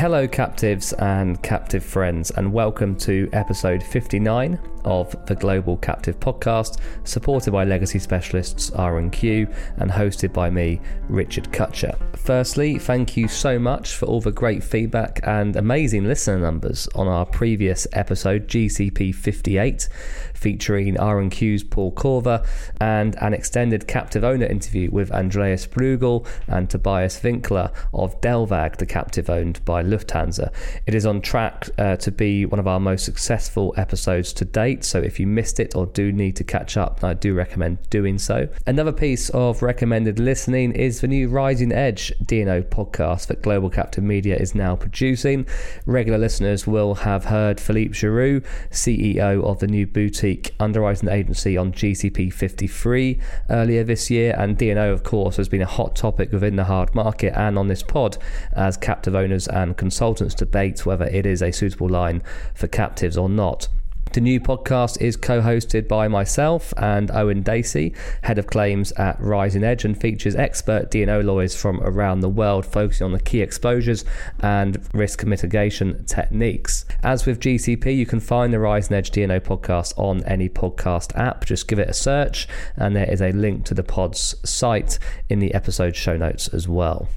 Hello, captives and captive friends, and welcome to episode 59 of the Global Captive Podcast, supported by legacy specialists R&Q and hosted by me, Richard Cutcher. Firstly, thank you so much for all the great feedback and amazing listener numbers on our previous episode, GCP 58, featuring R&Q's Paul Korver and an extended captive owner interview with Andreas Brugel and Tobias Winkler of Delvag, the captive owned by Lufthansa. It is on track uh, to be one of our most successful episodes to date, so if you missed it or do need to catch up, I do recommend doing so. Another piece of recommended listening is the new Rising Edge D&O podcast that Global Captive Media is now producing. Regular listeners will have heard Philippe Giroux, CEO of the new boutique boutique underwriting agency on GCP 53 earlier this year. And D&O, of course, has been a hot topic within the hard market and on this pod as captive owners and consultants debate whether it is a suitable line for captives or not. The new podcast is co hosted by myself and Owen Dacey, head of claims at Rising Edge, and features expert D&O lawyers from around the world focusing on the key exposures and risk mitigation techniques. As with GCP, you can find the Rising Edge D&O podcast on any podcast app. Just give it a search, and there is a link to the pod's site in the episode show notes as well.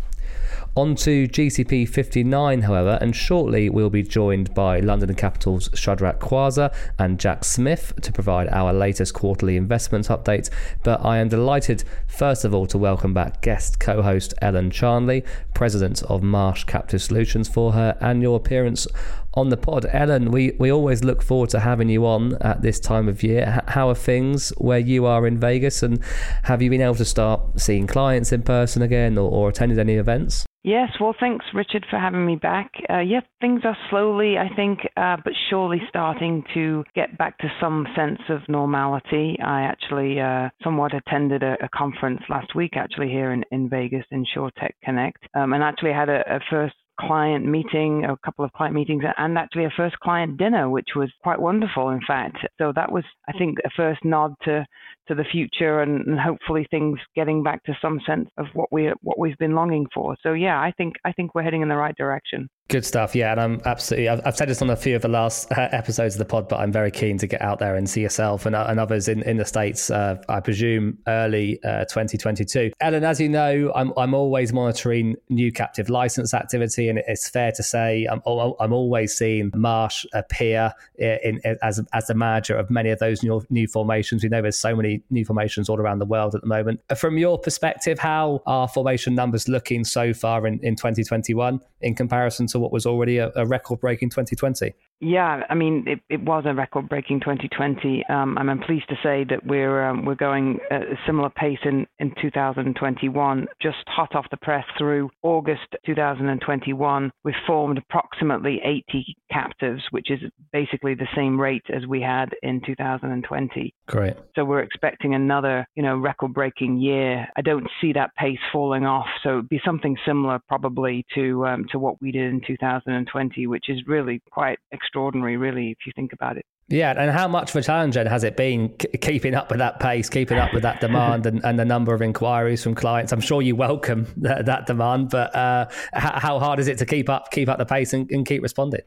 On to GCP 59, however, and shortly we'll be joined by London Capital's Shadrach Kwanzaa and Jack Smith to provide our latest quarterly investments update. But I am delighted, first of all, to welcome back guest co host Ellen Charnley, President of Marsh Captive Solutions, for her annual appearance on the pod. Ellen, we, we always look forward to having you on at this time of year. How are things where you are in Vegas? And have you been able to start seeing clients in person again or, or attended any events? Yes, well, thanks, Richard, for having me back. Uh, yeah, things are slowly, I think, uh, but surely starting to get back to some sense of normality. I actually uh, somewhat attended a, a, conference last week, actually, here in, in Vegas, InsureTech Connect, um, and actually had a, a first client meeting, a couple of client meetings, and actually a first client dinner, which was quite wonderful, in fact. So that was, I think, a first nod to to the future and, and, hopefully things getting back to some sense of what we what we've been longing for. So yeah, I think I think we're heading in the right direction. Good stuff, yeah, and I'm absolutely. I've, I've said this on a few of the last uh, episodes of the pod, but I'm very keen to get out there and see yourself and, uh, and others in, in the states. Uh, I presume early uh, 2022. Ellen, as you know, I'm I'm always monitoring new captive license activity, and it's fair to say I'm I'm always seeing Marsh appear in, in, as as the manager of many of those new new formations. We know there's so many new formations all around the world at the moment. From your perspective, how are formation numbers looking so far in, in 2021 in comparison to what was already a, a record breaking 2020? Yeah, I mean, it, it was a record-breaking 2020, um, and I'm pleased to say that we're um, we're going at a similar pace in, in 2021. Just hot off the press through August 2021, we've formed approximately 80 captives, which is basically the same rate as we had in 2020. Great. So we're expecting another, you know, record-breaking year. I don't see that pace falling off, so it'd be something similar probably to um, to what we did in 2020, which is really quite extraordinary, really, if you think about it. Yeah, and how much of a challenge then has it been keeping up with that pace, keeping up with that demand, and, and the number of inquiries from clients? I'm sure you welcome that, that demand, but uh, how, how, hard is it to keep up, keep up the pace, and, and keep responding?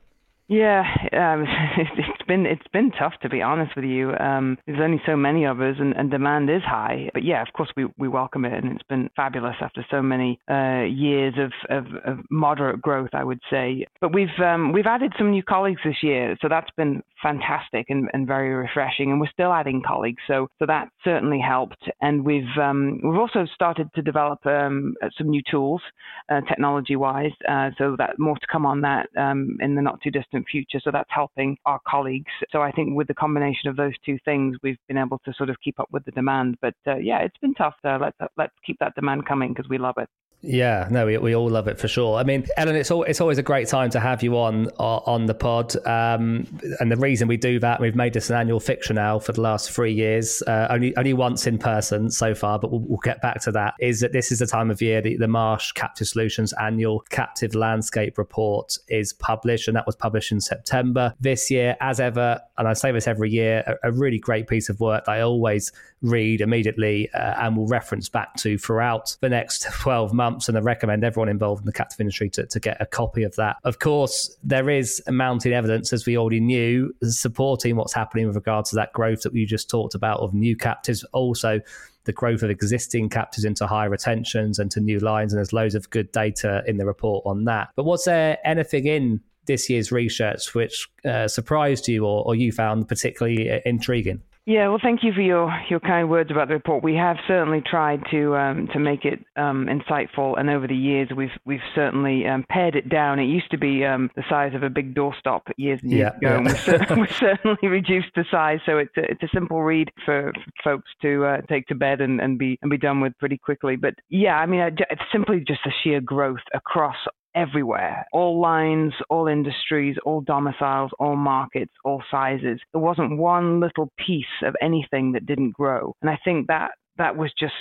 Yeah, um, it's been it's been tough to be honest with you. Um, there's only so many of us, and, and, demand is high. But yeah, of course we, we welcome it, and it's been fabulous after so many uh, years of, of, of, moderate growth, I would say. But we've um, we've added some new colleagues this year, so that's been fantastic and, and very refreshing. And we're still adding colleagues, so so that certainly helped. And we've um, we've also started to develop um, some new tools, uh, technology wise. Uh, so that more to come on that um, in the not too distant future. So that's helping our colleagues. So I think with the combination of those two things, we've been able to sort of keep up with the demand. But uh, yeah, it's been tough. So let's let's keep that demand coming because we love it. Yeah, no, we, we all love it for sure. I mean, Ellen, it's all, it's always a great time to have you on on the pod, um, and the reason we do that, we've made this an annual fixture now for the last three years, uh, only only once in person so far, but we'll, we'll, get back to that. Is that this is the time of year the, the Marsh Captive Solutions annual Captive Landscape Report is published, and that was published in September this year. As ever, and I say this every year, a, a really great piece of work that I always read immediately uh, and will reference back to throughout the next twelve months and I recommend everyone involved in the captive industry to, to get a copy of that. Of course, there is mounting evidence, as we already knew, supporting what's happening with regards to that growth that we just talked about of new captives. Also, the growth of existing captives into higher retentions and to new lines. And there's loads of good data in the report on that. But was there anything in this year's research which uh, surprised you or, or you found particularly uh, intriguing? Yeah, well, thank you for your, your kind words about the report. We have certainly tried to um, to make it um, insightful, and over the years, we've we've certainly um, pared it down. It used to be um, the size of a big doorstop years and years yeah, ago, yeah. and we've, certainly, we've, certainly reduced the size, so it's a, it's a simple read for, folks to uh, take to bed and, and be and be done with pretty quickly. But yeah, I mean, it's simply just the sheer growth across everywhere. All lines, all industries, all domiciles, all markets, all sizes. There wasn't one little piece of anything that didn't grow. And I think that that was just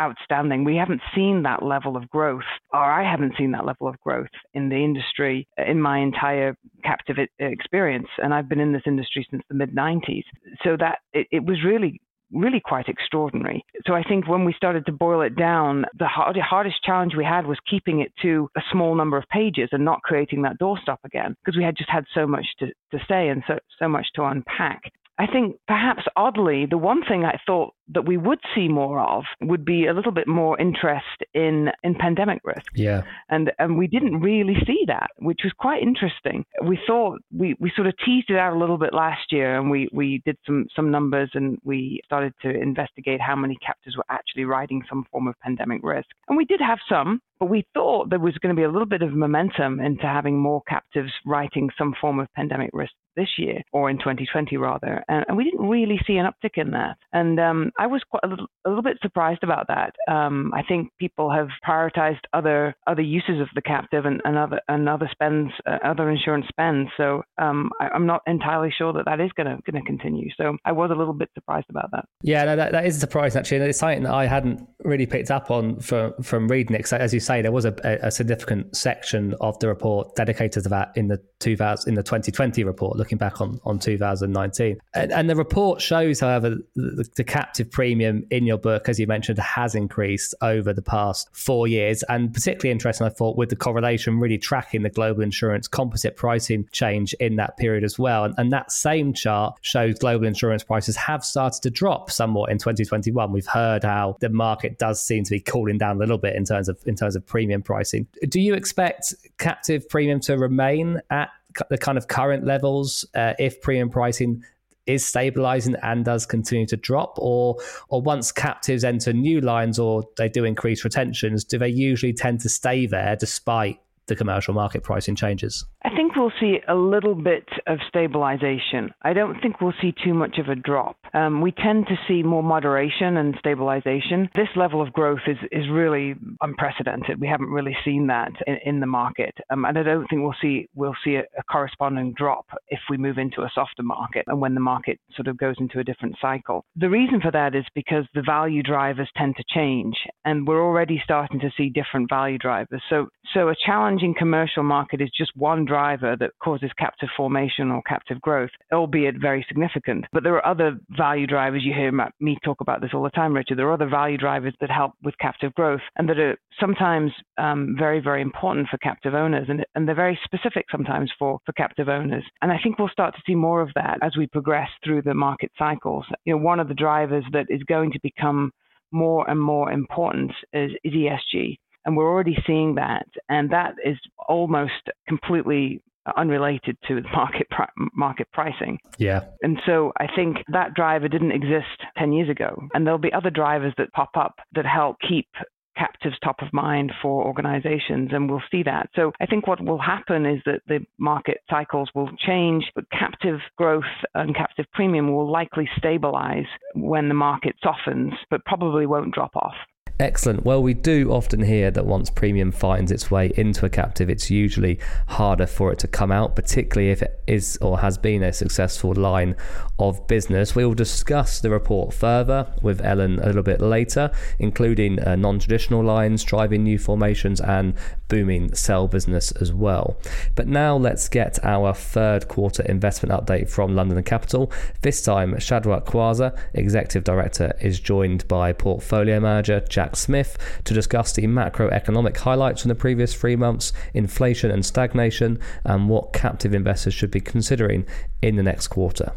outstanding. We haven't seen that level of growth, or I haven't seen that level of growth in the industry uh, in my entire captive experience. And I've been in this industry since the mid 90s. So that it, it was really really quite extraordinary. So I think when we started to boil it down, the hard, hardest challenge we had was keeping it to a small number of pages and not creating that doorstop again because we had just had so much to, to say and so, so much to unpack. I think perhaps oddly, the one thing I thought that we would see more of would be a little bit more interest in in pandemic risk. Yeah. And and we didn't really see that, which was quite interesting. We thought we, we sort of teased it out a little bit last year and we, we did some some numbers and we started to investigate how many captors were actually riding some form of pandemic risk. And we did have some, but we thought there was going to be a little bit of momentum into having more captives writing some form of pandemic risk this year, or in 2020 rather, and, and we didn't really see an uptick in that. And um, I was quite a little, a little bit surprised about that. Um, I think people have prioritized other other uses of the captive and, and other and other spends, uh, other insurance spends. So um, I, am not entirely sure that that is going to going to continue. So I was a little bit surprised about that. Yeah, no, that, that is a surprise actually, and it's something that I hadn't really picked up on from from reading it. Because as you say, there was a, a significant section of the report dedicated to that in the 2000 in the 2020 report, looking back on on 2019, and, and the report shows, however, the, the captive premium in your book, as you mentioned, has increased over the past four years. And particularly interesting, I thought, with the correlation really tracking the global insurance composite pricing change in that period as well. And, and that same chart shows global insurance prices have started to drop somewhat in 2021. We've heard how the market does seem to be cooling down a little bit in terms of in terms of premium pricing. Do you expect captive premium to remain at the kind of current levels uh, if premium pricing is stabilizing and does continue to drop or or once captives enter new lines or they do increase retentions do they usually tend to stay there despite the commercial market pricing changes? I think we'll see a little bit of stabilization. I don't think we'll see too much of a drop. Um, we tend to see more moderation and stabilization. This level of growth is, is really unprecedented. We haven't really seen that in, in the market, um, and I don't think we'll see we'll see a, a corresponding drop if we move into a softer market and when the market sort of goes into a different cycle. The reason for that is because the value drivers tend to change, and we're already starting to see different value drivers. So so a challenging commercial market is just one driver that causes captive formation or captive growth, albeit very significant. But there are other value drivers. You hear me talk about this all the time, Richard. There are other value drivers that help with captive growth and that are sometimes um, very, very important for captive owners. And, and they're very specific sometimes for, for captive owners. And I think we'll start to see more of that as we progress through the market cycles. You know, one of the drivers that is going to become more and more important is, is ESG and we're already seeing that, and that is almost completely unrelated to market market pricing. Yeah. And so I think that driver didn't exist 10 years ago and there'll be other drivers that pop up that help keep captives top of mind for organizations and we'll see that. So I think what will happen is that the market cycles will change, but captive growth and captive premium will likely stabilize when the market softens, but probably won't drop off. Excellent. Well, we do often hear that once premium finds its way into a captive, it's usually harder for it to come out, particularly if it is or has been a successful line of business. We will discuss the report further with Ellen a little bit later, including uh, non traditional lines, driving new formations, and booming cell business as well. But now let's get our third quarter investment update from London Capital. This time, Shadrach Kwanza, Executive Director, is joined by Portfolio Manager Jack Jack Smith to discuss the macroeconomic highlights from the previous three months, inflation and stagnation, and what captive investors should be considering in the next quarter.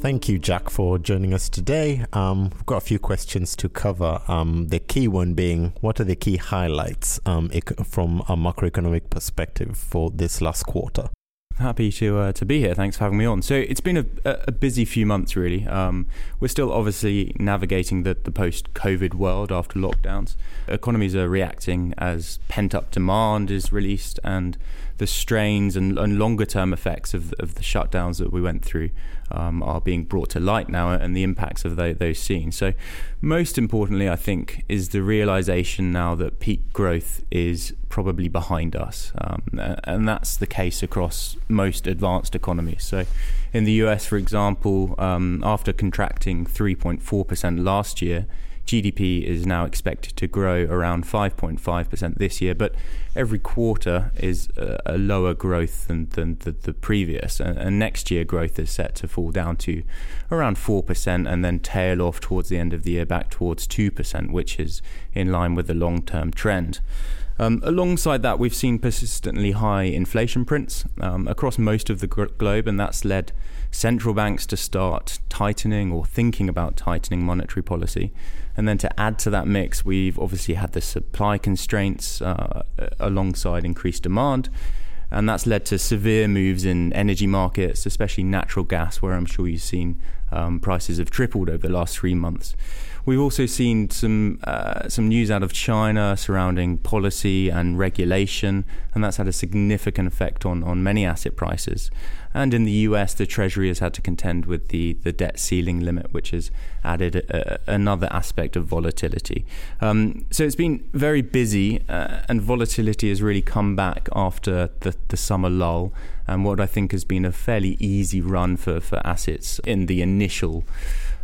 Thank you, Jack, for joining us today. Um, we've got a few questions to cover. Um, the key one being what are the key highlights um, from a macroeconomic perspective for this last quarter? Happy to uh, to be here. Thanks for having me on. So it's been a, a busy few months, really. Um, we're still obviously navigating the, the post COVID world after lockdowns. Economies are reacting as pent up demand is released and the strains and, and longer term effects of, of the shutdowns that we went through um, are being brought to light now and the impacts of the, those scenes. So, most importantly, I think, is the realization now that peak growth is probably behind us. Um, and that's the case across most advanced economies. So, in the US, for example, um, after contracting 3.4% last year, GDP is now expected to grow around 5.5% this year, but every quarter is a, a lower growth than, than the, the previous. And, and, next year, growth is set to fall down to around 4% and then tail off towards the end of the year back towards 2%, which is in line with the long term trend. Um, alongside that, we've seen persistently high inflation prints um, across most of the globe, and that's led central banks to start tightening or thinking about tightening monetary policy. And then to add to that mix, we've obviously had the supply constraints uh, alongside increased demand. And that's led to severe moves in energy markets, especially natural gas, where I'm sure you've seen um, prices have tripled over the last three months. We've also seen some uh, some news out of China surrounding policy and regulation, and that's had a significant effect on, on many asset prices. And in the US, the Treasury has had to contend with the, the debt ceiling limit, which has added a, a, another aspect of volatility. Um, so it's been very busy, uh, and volatility has really come back after the, the summer lull, and what I think has been a fairly easy run for, for assets in the initial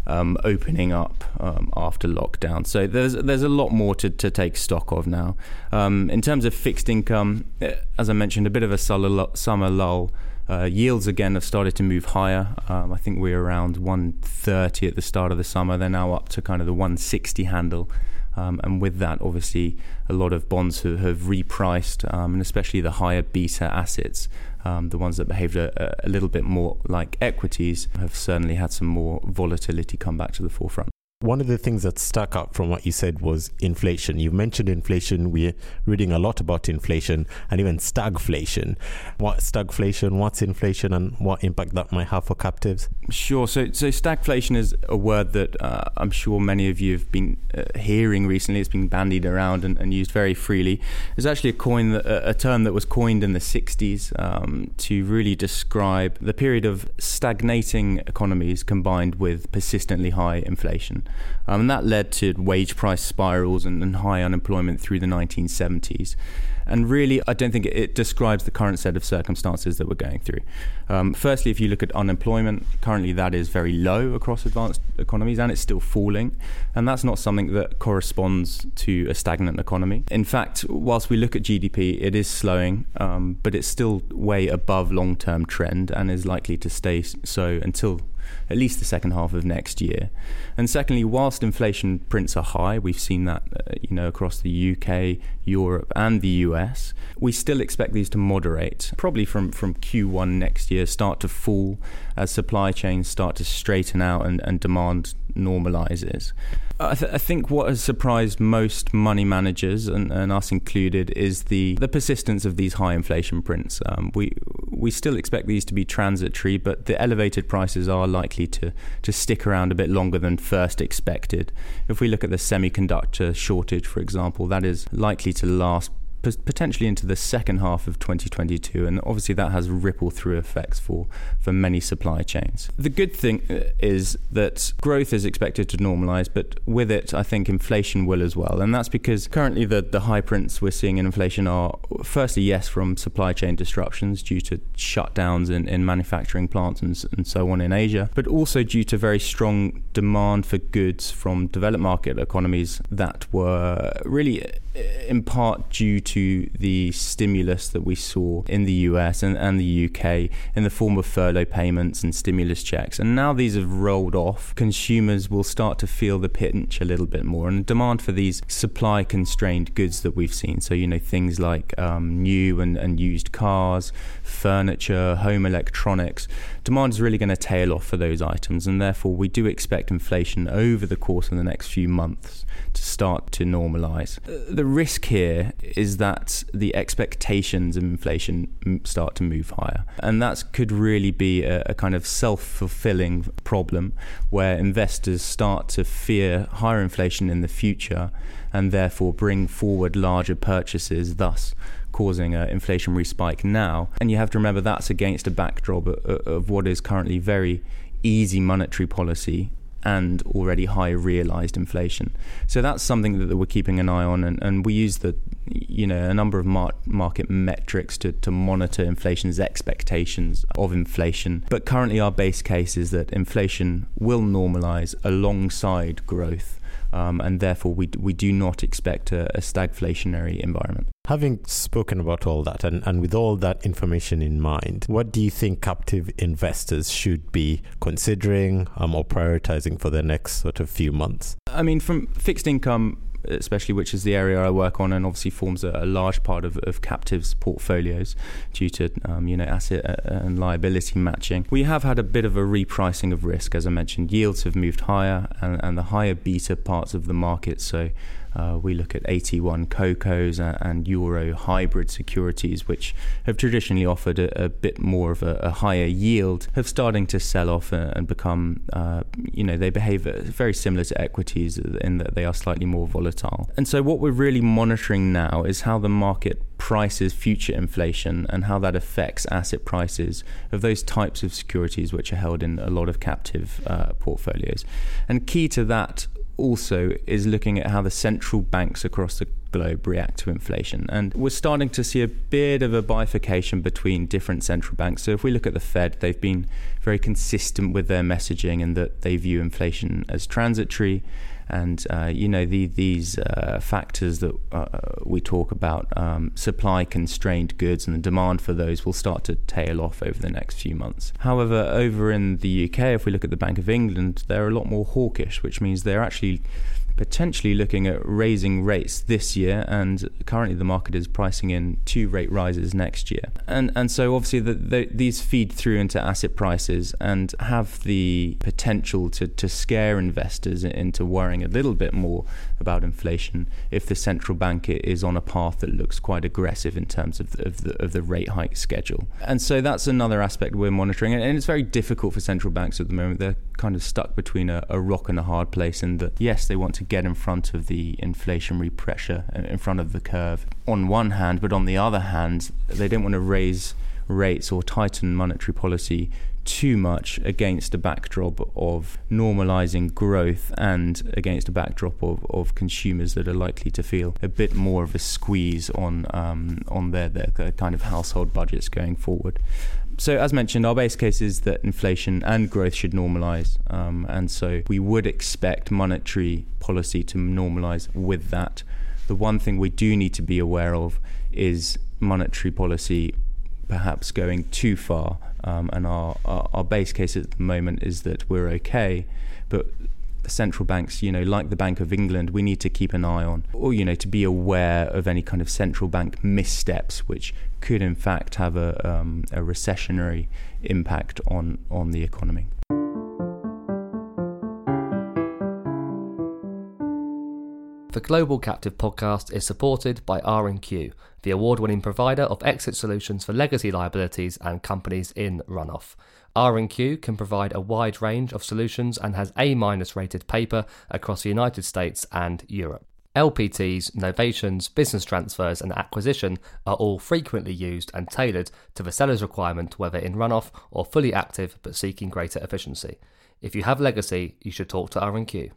um, opening up um, after lockdown. So there's there's a lot more to, to take stock of now. Um, in terms of fixed income, eh, as I mentioned, a bit of a summer lull. Uh, yields again have started to move higher. Um, I think we're around 130 at the start of the summer. They're now up to kind of the 160 handle. Um, and with that, obviously, a lot of bonds have, have repriced, um, and especially the higher beta assets um, the ones that behaved a, a little bit more like equities have certainly had some more volatility come back to the forefront one of the things that stuck out from what you said was inflation. You mentioned inflation. We're reading a lot about inflation and even stagflation. What stagflation? What's inflation, and what impact that might have for captives? Sure. So, so stagflation is a word that uh, I'm sure many of you have been uh, hearing recently. It's been bandied around and, and, used very freely. It's actually a coin, that, a term that was coined in the 60s um, to really describe the period of stagnating economies combined with persistently high inflation. Um, and that led to wage price spirals and, and high unemployment through the 1970s. And really, I don't think it, describes the current set of circumstances that we're going through. Um, firstly, if you look at unemployment, currently that is very low across advanced economies and it's still falling. And that's not something that corresponds to a stagnant economy. In fact, whilst we look at GDP, it is slowing, um, but it's still way above long term trend and is likely to stay so until at least the second half of next year. And secondly, whilst inflation prints are high, we've seen that uh, you know across the UK, Europe, and the US. We still expect these to moderate, probably from from Q1 next year, start to fall as supply chains start to straighten out and, and demand normalizes. I, th- I, think what has surprised most money managers and, and, us included is the, the persistence of these high inflation prints. Um, we we still expect these to be transitory, but the elevated prices are likely to, to stick around a bit longer than first expected. If we look at the semiconductor shortage, for example, that is likely to last potentially into the second half of 2022, and obviously that has ripple through effects for, for many supply chains. The good thing uh, is that growth is expected to normalize, but with it, I think inflation will as well. And that's because currently the, the high prints we're seeing in inflation are, firstly, yes, from supply chain disruptions due to shutdowns in, in manufacturing plants and, and so on in Asia, but also due to very strong demand for goods from developed market economies that were really in part due to the stimulus that we saw in the US and, and the UK in the form of furlough payments and stimulus checks. And now these have rolled off, consumers will start to feel the pinch a little bit more. And demand for these supply constrained goods that we've seen, so, you know, things like um, new and, and used cars, furniture, home electronics, demand is really going to tail off for those items. And therefore, we do expect inflation over the course of the next few months to start to normalize. The risk here is that the expectations of inflation start to move higher. And that could really be a, a kind of self fulfilling problem where investors start to fear higher inflation in the future and therefore bring forward larger purchases, thus causing an inflationary spike now. And you have to remember that's against a backdrop of, of what is currently very easy monetary policy and already high realized inflation. So that's something that, that we're keeping an eye on, and, and, we use the you know a number of mar- market metrics to, to monitor inflation's expectations of inflation. But currently, our base case is that inflation will normalize alongside growth um, and therefore we, we do not expect a, a stagflationary environment. Having spoken about all that and, and with all that information in mind, what do you think captive investors should be considering um, or prioritizing for the next sort of few months? I mean, from fixed income especially which is the area I work on and obviously forms a, a large part of, of captives portfolios due to um, you know asset uh, and liability matching. We have had a bit of a repricing of risk, as I mentioned. Yields have moved higher, and, and the higher beta parts of the market. So uh, we look at AT1 CoCos and Euro hybrid securities, which have traditionally offered a, a bit more of a, a, higher yield, have starting to sell off and become, uh, you know, they behave very similar to equities in that they are slightly more volatile. And so, what we're really monitoring now is how the market prices future inflation and how that affects asset prices of those types of securities which are held in a lot of captive uh, portfolios. And key to that also is looking at how the central banks across the globe react to inflation. And we're starting to see a bit of a bifurcation between different central banks. So if we look at the Fed, they've been very consistent with their messaging and that they view inflation as transitory and uh, you know the, these uh, factors that uh, we talk about, um, supply constrained goods and the demand for those will start to tail off over the next few months. However, over in the UK, if we look at the Bank of England, they're a lot more hawkish, which means they're actually potentially looking at raising rates this year, and currently the market is pricing in two rate rises next year. And and so obviously the, the, these feed through into asset prices and have the potential to, to scare investors into worrying a little bit more about inflation if the central bank is on a path that looks quite aggressive in terms of the, of the, of the rate hike schedule. And so that's another aspect we're monitoring, and it's very difficult for central banks at the moment. They're kind of stuck between a, a rock and a hard place, and that yes, they want to get in front of the inflationary pressure, uh, in front of the curve on one hand, but on the other hand, they don't want to raise rates or tighten monetary policy too much against a backdrop of normalizing growth and against a backdrop of, of consumers that are likely to feel a bit more of a squeeze on um, on their, their kind of household budgets going forward so, as mentioned, our base case is that inflation and growth should normalize. Um, and so we would expect monetary policy to normalize with that. The one thing we do need to be aware of is monetary policy perhaps going too far. Um, and our, our, our base case at the moment is that we're okay. But the central banks, you know, like the Bank of England, we need to keep an eye on, or, you know, to be aware of any kind of central bank missteps, which could in fact have a, um, a recessionary impact on, on the economy. The Global Captive podcast is supported by R&Q, the award-winning provider of exit solutions for legacy liabilities and companies in runoff. R&Q can provide a wide range of solutions and has A-minus rated paper across the United States and Europe. LPTs, novations, business transfers, and acquisition are all frequently used and tailored to the seller's requirement, whether in runoff or fully active but seeking greater efficiency. If you have legacy, you should talk to R&Q.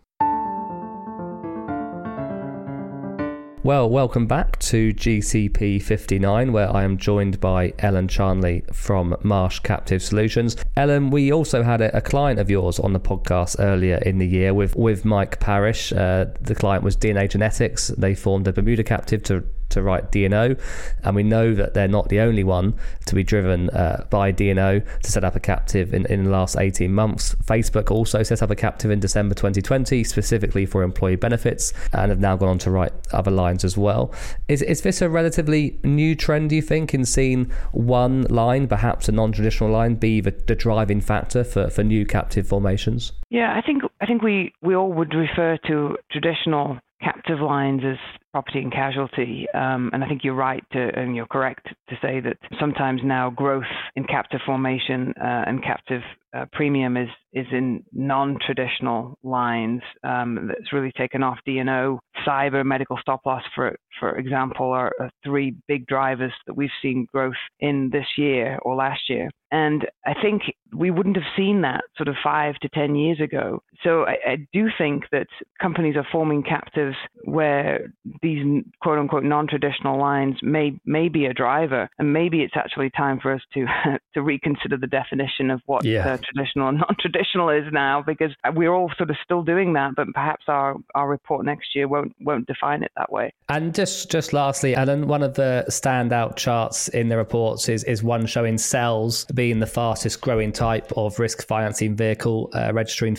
Well, welcome back to GCP 59, where I am joined by Ellen Charnley from Marsh Captive Solutions. Ellen, we also had a, a client of yours on the podcast earlier in the year with, with Mike Parrish. Uh, the client was DNA Genetics. They formed a Bermuda captive to to write D&O, and we know that they're not the only one to be driven uh, by D&O to set up a captive in, in the last 18 months. Facebook also set up a captive in December 2020 specifically for employee benefits and have now gone on to write other lines as well. Is, is this a relatively new trend, do you think, in seeing one line, perhaps a non traditional line, be the, the driving factor for, for new captive formations? Yeah, I think I think we, we all would refer to traditional captive lines as property and casualty. Um, and I think you're right to, and you're correct to say that sometimes now growth in captive formation uh, and captive uh, premium is is in non-traditional lines um, that's really taken off. D&O, cyber, medical stop loss, for for example, are, are three big drivers that we've seen growth in this year or last year. And I think we wouldn't have seen that sort of five to 10 years ago. So I, I, do think that companies are forming captives where these quote unquote non traditional lines may, may be a driver. And maybe it's actually time for us to, to reconsider the definition of what yeah. uh, traditional and non traditional is now because we're all sort of still doing that, but perhaps our, our report next year won't, won't define it that way. And just, just lastly, Alan, one of the standout charts in the reports is, is one showing cells being the fastest growing type of risk financing vehicle, uh, registering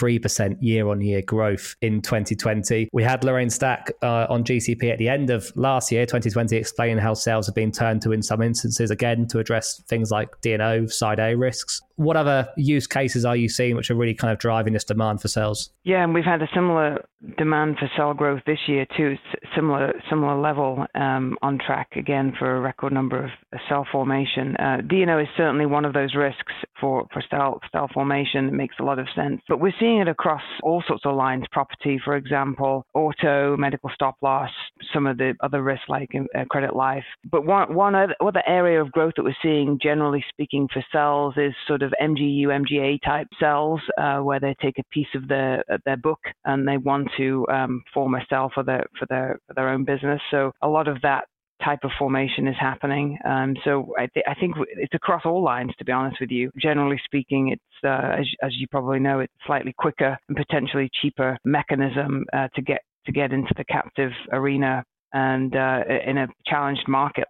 53% year on year growth in 2020. We had Lorraine Stack uh, on GCP at the end of last year, 2020, explaining how sales have been turned to in some instances again to address things like D&O, side A risks. What other use cases are you seeing which are really kind of driving this demand for cells? Yeah, and we've had a similar demand for cell growth this year too. Similar similar level um, on track again for a record number of cell formation. Uh, D&O is certainly one of those risks for for cell cell formation. It makes a lot of sense, but we're seeing it across all sorts of lines. Property, for example, auto, medical stop loss, some of the other risks like uh, credit life. But one one other, other area of growth that we're seeing, generally speaking, for cells is sort of MGU, MGA type cells, uh, where they take a piece of their their book and they want to um, form a cell for their for their for their own business. So a lot of that type of formation is happening. Um, so I, th- I, think it's across all lines, to be honest with you. Generally speaking, it's uh, as, as, you probably know, it's slightly quicker and potentially cheaper mechanism uh, to get to get into the captive arena. And uh, in a challenged market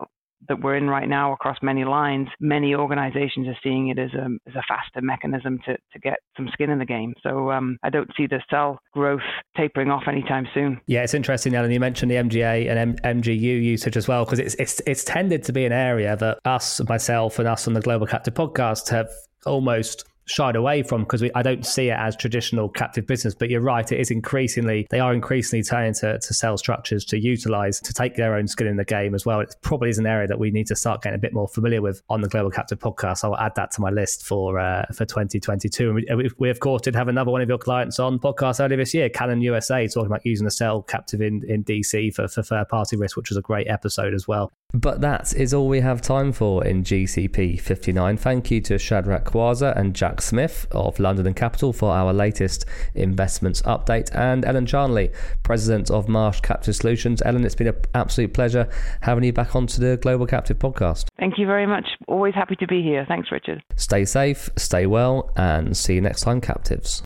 that we're in right now across many lines, many organizations are seeing it as a, as a faster mechanism to, to get some skin in the game. So um, I don't see the cell growth tapering off anytime soon. Yeah, it's interesting, Alan. You mentioned the MGA and M- MGU usage as well, because it's, it's, it's tended to be an area that us, myself, and us on the Global Captive podcast have almost shied away from because I don't see it as traditional captive business. But you're right, it is increasingly, they are increasingly turning to, to cell structures to utilize, to take their own skin in the game as well. It probably is an area that we need to start getting a bit more familiar with on the Global Captive podcast. I'll add that to my list for uh, for 2022. And we, we, of course, did have another one of your clients on podcast earlier this year, Canon USA, talking about using the cell captive in, in DC for, for third party risk, which was a great episode as well. But that is all we have time for in GCP 59. Thank you to Shadrach Kwanza and Jack Smith of London and Capital for our latest investments update, and Ellen Charnley, President of Marsh Captive Solutions. Ellen, it's been an absolute pleasure having you back onto the Global Captive podcast. Thank you very much. Always happy to be here. Thanks, Richard. Stay safe, stay well, and see you next time, captives.